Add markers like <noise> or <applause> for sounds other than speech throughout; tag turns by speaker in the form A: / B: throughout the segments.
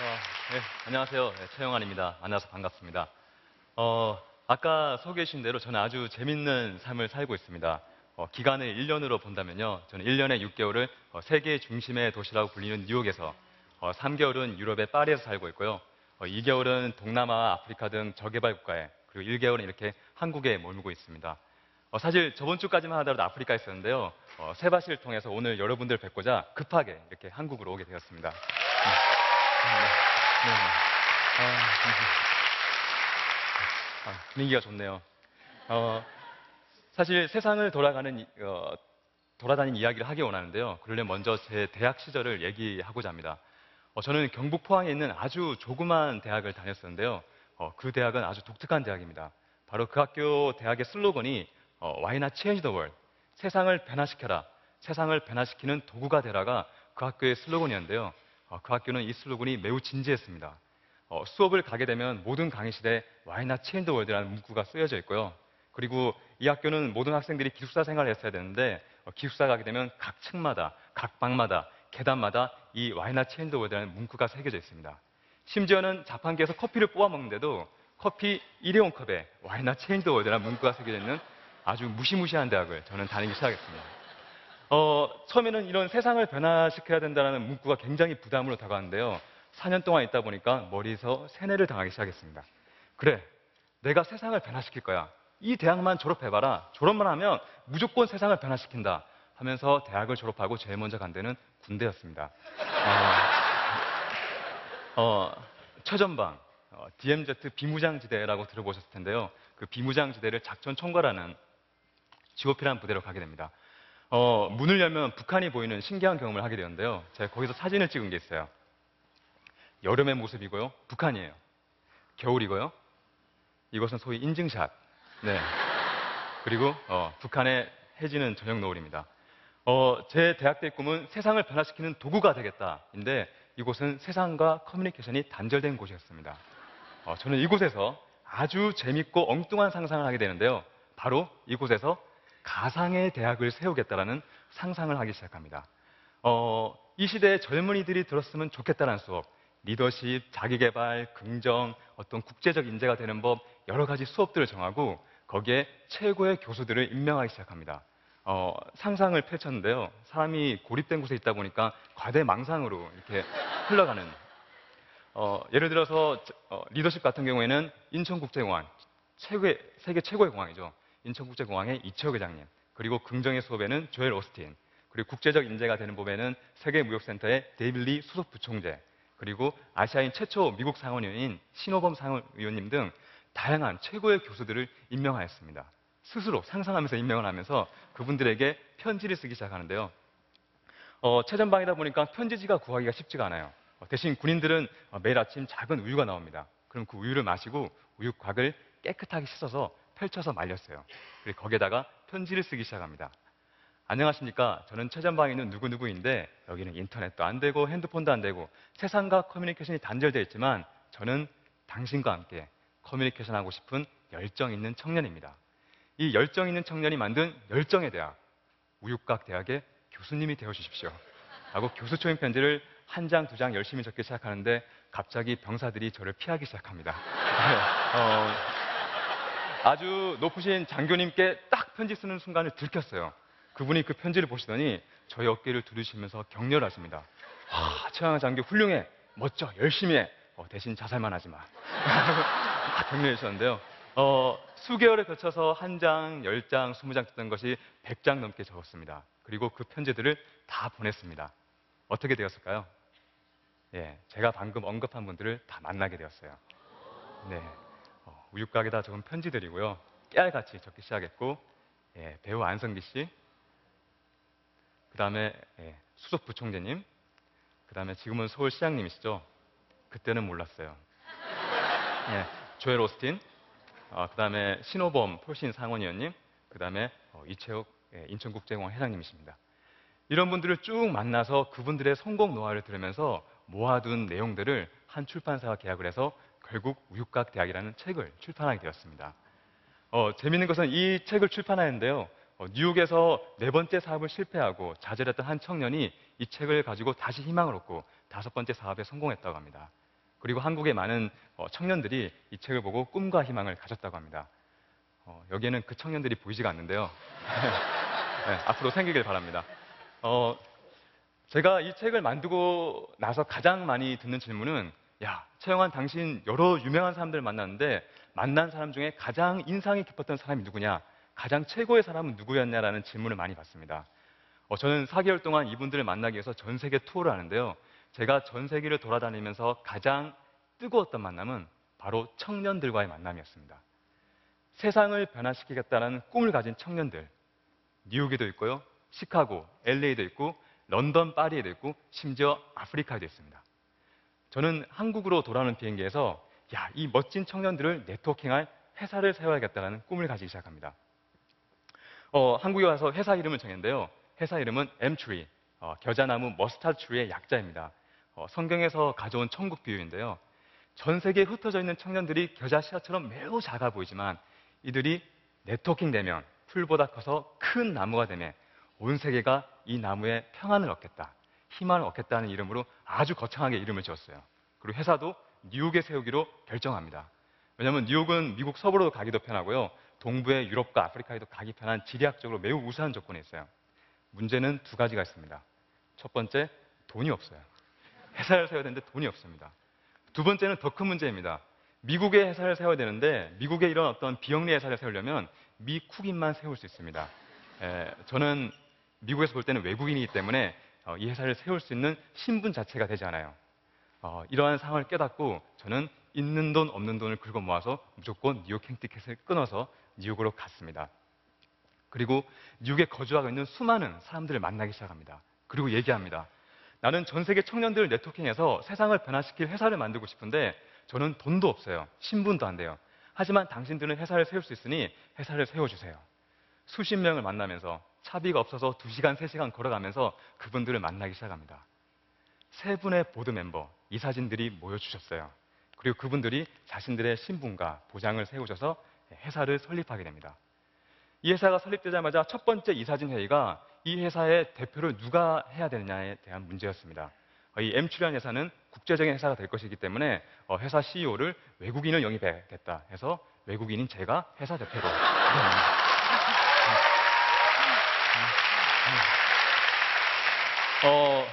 A: 어, 네, 안녕하세요. 네, 최영환입니다. 만나서 반갑습니다. 어, 아까 소개해 주신 대로 저는 아주 재밌는 삶을 살고 있습니다. 어, 기간을 1년으로 본다면요. 저는 1년에 6개월을 어, 세계 중심의 도시라고 불리는 뉴욕에서 어, 3개월은 유럽의 파리에서 살고 있고요. 어, 2개월은 동남아, 아프리카 등 저개발 국가에 그리고 1개월은 이렇게 한국에 머물고 있습니다. 어, 사실 저번 주까지만 하더라도 아프리카에 있었는데요. 어, 세바시를 통해서 오늘 여러분들 뵙고자 급하게 이렇게 한국으로 오게 되었습니다. 네, 네. 아, 아, 분위기가 좋네요. 어, 사실 세상을 돌아가는 이- 어, 돌아다니는 이야기를 하기 원하는데요. 그러려면 먼저 제 대학 시절을 얘기하고자 합니다. 어, 저는 경북 포항에 있는 아주 조그만 대학을 다녔었는데요. 어, 그 대학은 아주 독특한 대학입니다. 바로 그 학교 대학의 슬로건이 어, Why not change the world? 세상을 변화시켜라. 세상을 변화시키는 도구가 되라가 그 학교의 슬로건이었는데요. 어, 그 학교는 이 슬로건이 매우 진지했습니다. 어, 수업을 가게 되면 모든 강의실에 change the world라는 문구가 쓰여져 있고요. 그리고 이 학교는 모든 학생들이 기숙사 생활을 했어야 되는데 어, 기숙사 가게 되면 각 층마다, 각 방마다, 계단마다 이 change the world라는 문구가 새겨져 있습니다. 심지어는 자판기에서 커피를 뽑아 먹는데도 커피 일회용 컵에 change the world라는 문구가 새겨져 있는 아주 무시무시한 대학을 저는 다니기 시작했습니다. 어, 처음에는 이런 세상을 변화시켜야 된다는 문구가 굉장히 부담으로 다가왔는데요. 4년 동안 있다 보니까 머리에서 세뇌를 당하기 시작했습니다. 그래, 내가 세상을 변화시킬 거야. 이 대학만 졸업해봐라. 졸업만 하면 무조건 세상을 변화시킨다. 하면서 대학을 졸업하고 제일 먼저 간 데는 군대였습니다. 어, 어, 최전방, 어, DMZ 비무장지대라고 들어보셨을 텐데요. 그 비무장지대를 작전 총괄하는 GOP라는 부대로 가게 됩니다. 어, 문을 열면 북한이 보이는 신기한 경험을 하게 되는데요. 제가 거기서 사진을 찍은 게 있어요. 여름의 모습이고요. 북한이에요. 겨울이고요. 이것은 소위 인증샷. 네. 그리고 어, 북한의 해지는 저녁 노을입니다. 어, 제 대학 때 꿈은 세상을 변화시키는 도구가 되겠다인데 이곳은 세상과 커뮤니케이션이 단절된 곳이었습니다. 어, 저는 이곳에서 아주 재밌고 엉뚱한 상상을 하게 되는데요. 바로 이곳에서 가상의 대학을 세우겠다라는 상상을 하기 시작합니다. 어, 이 시대에 젊은이들이 들었으면 좋겠다는 수업, 리더십, 자기개발, 긍정, 어떤 국제적 인재가 되는 법, 여러 가지 수업들을 정하고 거기에 최고의 교수들을 임명하기 시작합니다. 어, 상상을 펼쳤는데요. 사람이 고립된 곳에 있다 보니까 과대망상으로 이렇게 흘러가는. 어, 예를 들어서 저- 어, 리더십 같은 경우에는 인천국제공항, 최고의, 세계 최고의 공항이죠. 인천국제공항의 이채욱 회장님, 그리고 긍정의 수업에는 조엘 오스틴, 그리고 국제적 인재가 되는 법에는 세계무역센터의 데이빌리 수석 부총재, 그리고 아시아인 최초 미국 상원의원인 신호범 상원의원님 등 다양한 최고의 교수들을 임명하였습니다. 스스로 상상하면서 임명을 하면서 그분들에게 편지를 쓰기 시작하는데요. 어, 최전방이다 보니까 편지지가 구하기가 쉽지가 않아요. 어, 대신 군인들은 어, 매일 아침 작은 우유가 나옵니다. 그럼 그 우유를 마시고 우유곽을 깨끗하게 씻어서 펼쳐서 말렸어요. 그리고 거기에다가 편지를 쓰기 시작합니다. 안녕하십니까. 저는 최전방에 있는 누구누구인데 여기는 인터넷도 안 되고 핸드폰도 안 되고 세상과 커뮤니케이션이 단절되어 있지만 저는 당신과 함께 커뮤니케이션 하고 싶은 열정 있는 청년입니다. 이 열정 있는 청년이 만든 열정의 대학, 우육각 대학의 교수님이 되어 주십시오. 라고 교수 초임 편지를 한 장, 두 장 열심히 적기 시작하는데 갑자기 병사들이 저를 피하기 시작합니다. <laughs> 네, 어, 아주 높으신 장교님께 딱 편지 쓰는 순간을 들켰어요. 그분이 그 편지를 보시더니 저희 어깨를 두드리시면서 격려를 하십니다. 아, 최양아 장교 훌륭해, 멋져, 열심히 해. 어, 대신 자살만 하지 마. <laughs> 아, 격려해 주셨는데요. 어, 수개월에 거쳐서 한 장, 열 장, 스무 장 썼던 것이 백 장 넘게 적었습니다. 그리고 그 편지들을 다 보냈습니다. 어떻게 되었을까요? 예, 제가 방금 언급한 분들을 다 만나게 되었어요. 네, 어, 우유곽에다 적은 편지들이고요. 깨알같이 적기 시작했고, 예, 배우 안성기 씨, 그 다음에 예, 수석 부총재님, 그 다음에 지금은 서울시장님이시죠. 그때는 몰랐어요. 예, 조엘 오스틴, 어, 그 다음에 신호범 폴신 상원의원님, 그 다음에 어, 이채욱 예, 인천국제공항 회장님이십니다. 이런 분들을 쭉 만나서 그분들의 성공 노하우를 들으면서 모아둔 내용들을 한 출판사와 계약을 해서 결국 우육각 대학이라는 책을 출판하게 되었습니다. 어, 재밌는 것은 이 책을 출판하는데요. 어, 뉴욕에서 네 번째 사업을 실패하고 좌절했던 한 청년이 이 책을 가지고 다시 희망을 얻고 다섯 번째 사업에 성공했다고 합니다. 그리고 한국의 많은 어, 청년들이 이 책을 보고 꿈과 희망을 가졌다고 합니다. 어, 여기에는 그 청년들이 보이지가 않는데요. <laughs> 네, 앞으로 생기길 바랍니다. 어, 제가 이 책을 만들고 나서 가장 많이 듣는 질문은 야, 최영환 당신 여러 유명한 사람들 만났는데 만난 사람 중에 가장 인상이 깊었던 사람이 누구냐? 가장 최고의 사람은 누구였냐라는 질문을 많이 받습니다. 어, 저는 4개월 동안 이분들을 만나기 위해서 전 세계 투어를 하는데요. 제가 전 세계를 돌아다니면서 가장 뜨거웠던 만남은 바로 청년들과의 만남이었습니다. 세상을 변화시키겠다는 꿈을 가진 청년들, 뉴욕에도 있고요, 시카고, LA도 있고, 런던, 파리에도 있고, 심지어 아프리카에도 있습니다. 저는 한국으로 돌아오는 비행기에서 야, 이 멋진 청년들을 네트워킹할 회사를 세워야겠다는 꿈을 가지기 시작합니다. 어, 한국에 와서 회사 이름을 정했는데요. 회사 이름은 M-Tree, 어, 겨자나무 Mustard Tree의 약자입니다. 어, 성경에서 가져온 천국 비유인데요. 전 세계에 흩어져 있는 청년들이 겨자 씨앗처럼 매우 작아 보이지만 이들이 네트워킹 되면 풀보다 커서 큰 나무가 되면 온 세계가 이 나무에 평안을 얻겠다, 희망을 얻겠다는 이름으로 아주 거창하게 이름을 지었어요. 그리고 회사도 뉴욕에 세우기로 결정합니다. 왜냐하면 뉴욕은 미국 서부로 가기도 편하고요. 동부의 유럽과 아프리카에도 가기 편한 지리학적으로 매우 우수한 조건이 있어요. 문제는 두 가지가 있습니다. 첫 번째, 돈이 없어요. 회사를 세워야 되는데 돈이 없습니다. 두 번째는 더 큰 문제입니다. 미국의 회사를 세워야 되는데 미국의 이런 어떤 비영리 회사를 세우려면 미국인만 세울 수 있습니다. 에, 저는 미국에서 볼 때는 외국인이기 때문에 어, 이 회사를 세울 수 있는 신분 자체가 되지 않아요. 어, 이러한 상황을 깨닫고 저는 있는 돈 없는 돈을 긁어 모아서 무조건 뉴욕 행 티켓을 끊어서 뉴욕으로 갔습니다. 그리고 뉴욕에 거주하고 있는 수많은 사람들을 만나기 시작합니다. 그리고 얘기합니다. 나는 전 세계 청년들 네트워킹해서 세상을 변화시킬 회사를 만들고 싶은데 저는 돈도 없어요. 신분도 안 돼요. 하지만 당신들은 회사를 세울 수 있으니 회사를 세워주세요. 수십 명을 만나면서 차비가 없어서 2시간, 3시간 걸어가면서 그분들을 만나기 시작합니다. 세 분의 보드 멤버, 이 사진들이 모여주셨어요. 그리고 그분들이 자신들의 신분과 보장을 세우셔서 회사를 설립하게 됩니다. 이 회사가 설립되자마자 첫 번째 이사진 회의가 이 회사의 대표를 누가 해야 되느냐에 대한 문제였습니다. 이 엠추리한 회사는 국제적인 회사가 될 것이기 때문에 어, 회사 CEO를 외국인을 영입하겠다 해서 외국인인 제가 회사 대표로 어,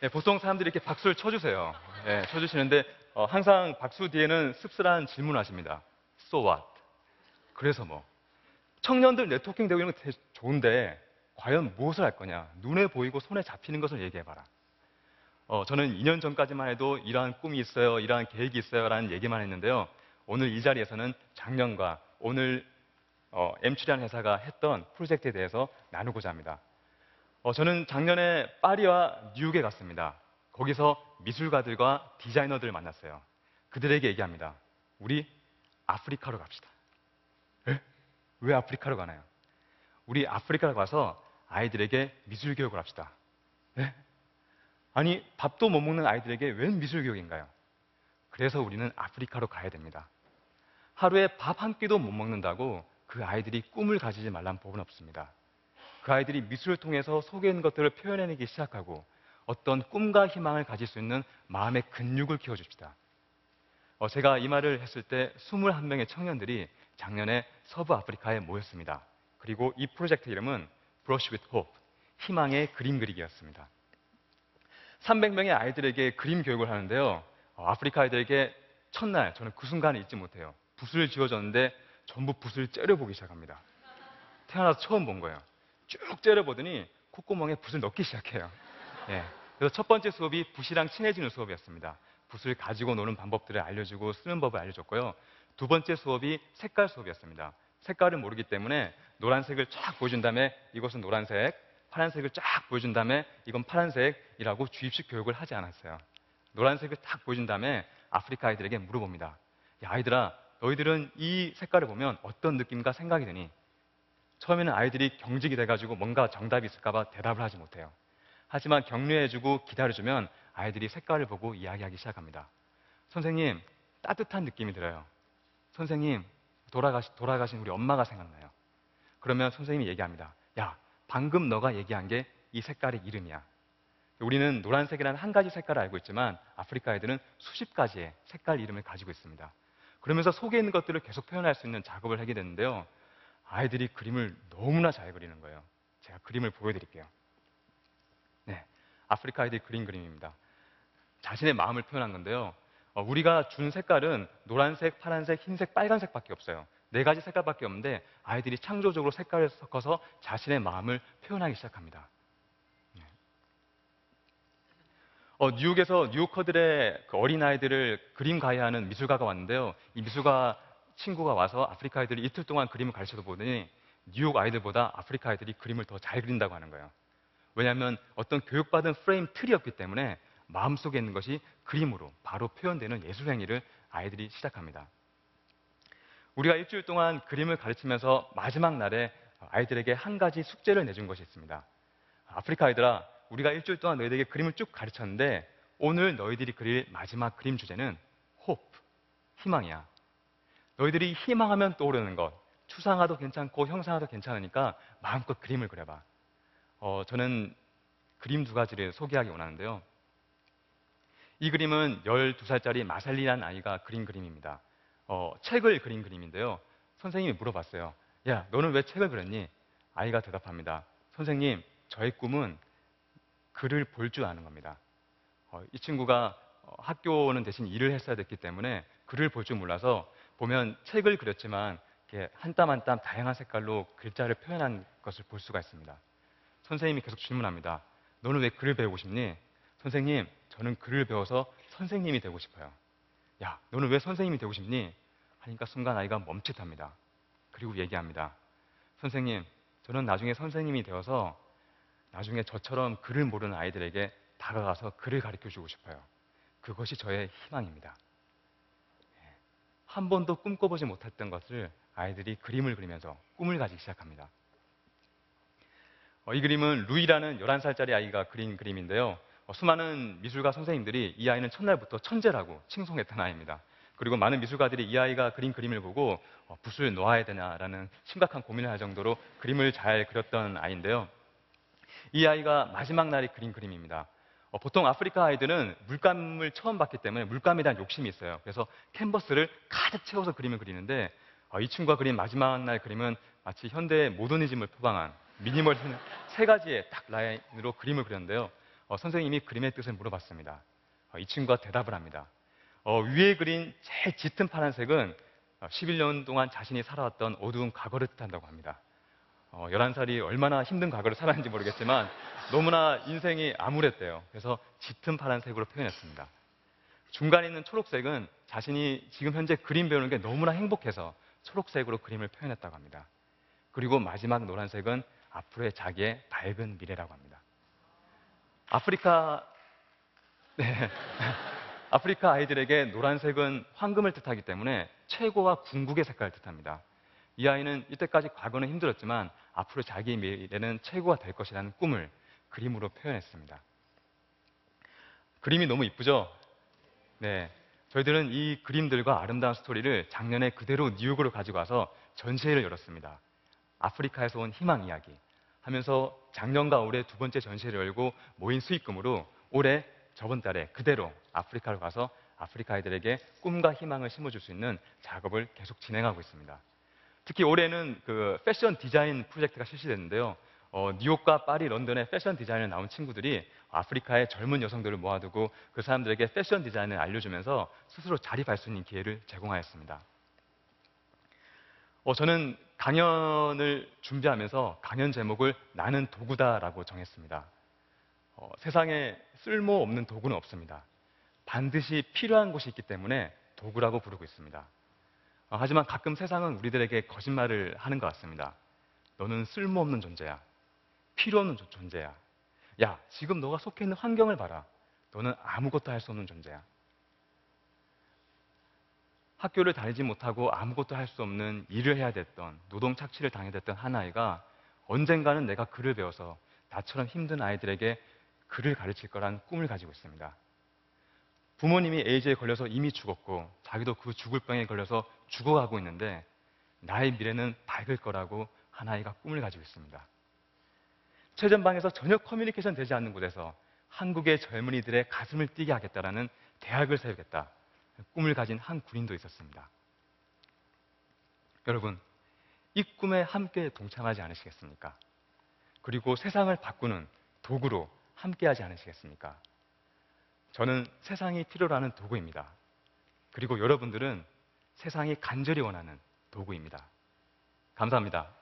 A: 네, 보통 사람들이 이렇게 박수를 쳐주세요. 네, 쳐주시는데 어, 항상 박수 뒤에는 씁쓸한 질문을 하십니다. So what? 그래서 뭐 청년들 네트워킹 되고 이런 거 되게 좋은데 과연 무엇을 할 거냐? 눈에 보이고 손에 잡히는 것을 얘기해봐라. 어, 저는 2년 전까지만 해도 이러한 꿈이 있어요, 이러한 계획이 있어요 라는 얘기만 했는데요. 오늘 이 자리에서는 작년과 오늘 어, M출이라는 회사가 했던 프로젝트에 대해서 나누고자 합니다. 어, 저는 작년에 파리와 뉴욕에 갔습니다. 거기서 미술가들과 디자이너들을 만났어요. 그들에게 얘기합니다. 우리 아프리카로 갑시다. 에? 왜 아프리카로 가나요? 우리 아프리카로 가서 아이들에게 미술 교육을 합시다. 에? 아니, 밥도 못 먹는 아이들에게 웬 미술 교육인가요? 그래서 우리는 아프리카로 가야 됩니다. 하루에 밥 한 끼도 못 먹는다고 그 아이들이 꿈을 가지지 말란 법은 없습니다. 그 아이들이 미술을 통해서 속에 있는 것들을 표현해내기 시작하고 어떤 꿈과 희망을 가질 수 있는 마음의 근육을 키워줍시다. 어, 제가 이 말을 했을 때 21명의 청년들이 작년에 서부 아프리카에 모였습니다. 그리고 이 프로젝트 이름은 Brush with Hope, 희망의 그림 그리기였습니다. 300명의 아이들에게 그림 교육을 하는데요. 어, 아프리카 아이들에게 첫날 저는 그 순간을 잊지 못해요. 붓을 지어줬는데 전부 붓을 째려보기 시작합니다. 태어나서 처음 본 거예요. 쭉 째려보더니 콧구멍에 붓을 넣기 시작해요. 예. 그래서 첫 번째 수업이 붓이랑 친해지는 수업이었습니다. 붓을 가지고 노는 방법들을 알려주고 쓰는 법을 알려줬고요. 두 번째 수업이 색깔 수업이었습니다. 색깔을 모르기 때문에 노란색을 쫙 보여준 다음에 이것은 노란색, 파란색을 쫙 보여준 다음에 이건 파란색이라고 주입식 교육을 하지 않았어요. 노란색을 딱 보여준 다음에 아프리카 아이들에게 물어봅니다. 야, 아이들아, 너희들은 이 색깔을 보면 어떤 느낌과 생각이 드니? 처음에는 아이들이 경직이 돼가지고 뭔가 정답이 있을까봐 대답을 하지 못해요. 하지만 격려해주고 기다려주면 아이들이 색깔을 보고 이야기하기 시작합니다. 선생님, 따뜻한 느낌이 들어요. 선생님, 돌아가시, 돌아가신 우리 엄마가 생각나요. 그러면 선생님이 얘기합니다. 야, 방금 너가 얘기한 게 이 색깔의 이름이야. 우리는 노란색이라는 한 가지 색깔을 알고 있지만 아프리카 아이들은 수십 가지의 색깔 이름을 가지고 있습니다. 그러면서 속에 있는 것들을 계속 표현할 수 있는 작업을 하게 되는데요. 아이들이 그림을 너무나 잘 그리는 거예요. 제가 그림을 보여드릴게요. 네, 아프리카 아이들이 그린 그림입니다. 자신의 마음을 표현한 건데요. 어, 우리가 준 색깔은 노란색, 파란색, 흰색, 빨간색밖에 없어요. 네 가지 색깔밖에 없는데 아이들이 창조적으로 색깔을 섞어서 자신의 마음을 표현하기 시작합니다. 네. 어, 뉴욕에서 뉴요커들의 그 어린 아이들을 그림 가해하는 미술가가 왔는데요. 이 미술가 친구가 와서 아프리카 아이들이 이틀 동안 그림을 가르쳐서 보더니 뉴욕 아이들보다 아프리카 아이들이 그림을 더 잘 그린다고 하는 거예요. 왜냐하면 어떤 교육받은 프레임 틀이었기 때문에 마음속에 있는 것이 그림으로 바로 표현되는 예술 행위를 아이들이 시작합니다. 우리가 일주일 동안 그림을 가르치면서 마지막 날에 아이들에게 한 가지 숙제를 내준 것이 있습니다. 아프리카 아이들아, 우리가 일주일 동안 너희들에게 그림을 쭉 가르쳤는데 오늘 너희들이 그릴 마지막 그림 주제는 hope, 희망이야. 너희들이 희망하면 떠오르는 것, 추상화도 괜찮고 형상화도 괜찮으니까 마음껏 그림을 그려봐. 어, 저는 그림 두 가지를 소개하기 원하는데요. 이 그림은 12살짜리 마살리라는 아이가 그린 그림입니다. 어, 책을 그린 그림인데요. 선생님이 물어봤어요. 야, 너는 왜 책을 그렸니? 아이가 대답합니다. 선생님, 저의 꿈은 글을 볼 줄 아는 겁니다. 어, 이 친구가 어, 학교는 대신 일을 했어야 됐기 때문에 글을 볼 줄 몰라서 보면 책을 그렸지만 한 땀 한 땀 다양한 색깔로 글자를 표현한 것을 볼 수가 있습니다. 선생님이 계속 질문합니다. 너는 왜 글을 배우고 싶니? 선생님, 저는 글을 배워서 선생님이 되고 싶어요. 야, 너는 왜 선생님이 되고 싶니? 하니까 순간 아이가 멈칫합니다. 그리고 얘기합니다. 선생님, 저는 나중에 선생님이 되어서 나중에 저처럼 글을 모르는 아이들에게 다가가서 글을 가르쳐 주고 싶어요. 그것이 저의 희망입니다. 예. 한 번도 꿈꿔보지 못했던 것을 아이들이 그림을 그리면서 꿈을 가지기 시작합니다. 어, 이 그림은 루이라는 11살짜리 아이가 그린 그림인데요. 어, 수많은 미술가 선생님들이 이 아이는 첫날부터 천재라고 칭송했던 아이입니다. 그리고 많은 미술가들이 이 아이가 그린 그림을 보고 어, 붓을 놓아야 되냐라는 심각한 고민을 할 정도로 그림을 잘 그렸던 아이인데요. 이 아이가 마지막 날에 그린 그림입니다. 어, 보통 아프리카 아이들은 물감을 처음 봤기 때문에 물감에 대한 욕심이 있어요. 그래서 캔버스를 가득 채워서 그림을 그리는데 어, 이 친구가 그린 마지막 날 그림은 마치 현대의 모더니즘을 표방한 미니멀리즘 세 가지의 딱 라인으로 그림을 그렸는데요. 어, 선생님이 그림의 뜻을 물어봤습니다. 어, 이 친구가 대답을 합니다. 어, 위에 그린 제일 짙은 파란색은 11년 동안 자신이 살아왔던 어두운 과거를 뜻한다고 합니다. 11살이 얼마나 힘든 과거를 살았는지 모르겠지만 너무나 인생이 암울했대요. 그래서 짙은 파란색으로 표현했습니다. 중간에 있는 초록색은 자신이 지금 현재 그림 배우는 게 너무나 행복해서 초록색으로 그림을 표현했다고 합니다. 그리고 마지막 노란색은 앞으로의 자기의 밝은 미래라고 합니다. 아프리카 네. <laughs> 아프리카 아이들에게 노란색은 황금을 뜻하기 때문에 최고와 궁극의 색깔을 뜻합니다. 이 아이는 이때까지 과거는 힘들었지만 앞으로 자기의 미래는 최고가 될 것이라는 꿈을 그림으로 표현했습니다. 그림이 너무 이쁘죠? 네. 저희들은 이 그림들과 아름다운 스토리를 작년에 그대로 뉴욕으로 가지고 와서 전시회를 열었습니다. 아프리카에서 온 희망 이야기 하면서 작년과 올해 두 번째 전시회를 열고 모인 수익금으로 올해 저번 달에 그대로 아프리카로 가서 아프리카 아이들에게 꿈과 희망을 심어줄 수 있는 작업을 계속 진행하고 있습니다. 특히 올해는 그 패션 디자인 프로젝트가 실시됐는데요. 어, 뉴욕과 파리, 런던의 패션 디자인을 나온 친구들이 아프리카의 젊은 여성들을 모아두고 그 사람들에게 패션 디자인을 알려주면서 스스로 자립할 수 있는 기회를 제공하였습니다. 어, 저는 강연을 준비하면서 강연 제목을 나는 도구다라고 정했습니다. 어, 세상에 쓸모없는 도구는 없습니다. 반드시 필요한 곳이 있기 때문에 도구라고 부르고 있습니다. 어, 하지만 가끔 세상은 우리들에게 거짓말을 하는 것 같습니다. 너는 쓸모없는 존재야. 필요 없는 존재야. 야, 지금 너가 속해 있는 환경을 봐라. 너는 아무것도 할 수 없는 존재야. 학교를 다니지 못하고 아무것도 할 수 없는 일을 해야 됐던 노동 착취를 당해야 됐던 한 아이가 언젠가는 내가 글을 배워서 나처럼 힘든 아이들에게 글을 가르칠 거란 꿈을 가지고 있습니다. 부모님이 에이즈에 걸려서 이미 죽었고 자기도 그 죽을 병에 걸려서 죽어가고 있는데 나의 미래는 밝을 거라고 한 아이가 꿈을 가지고 있습니다. 최전방에서 전혀 커뮤니케이션 되지 않는 곳에서 한국의 젊은이들의 가슴을 뛰게 하겠다라는 대학을 세우겠다. 꿈을 가진 한 군인도 있었습니다. 여러분, 이 꿈에 함께 동참하지 않으시겠습니까? 그리고 세상을 바꾸는 도구로 함께 하지 않으시겠습니까? 저는 세상이 필요로 하는 도구입니다. 그리고 여러분들은 세상이 간절히 원하는 도구입니다. 감사합니다.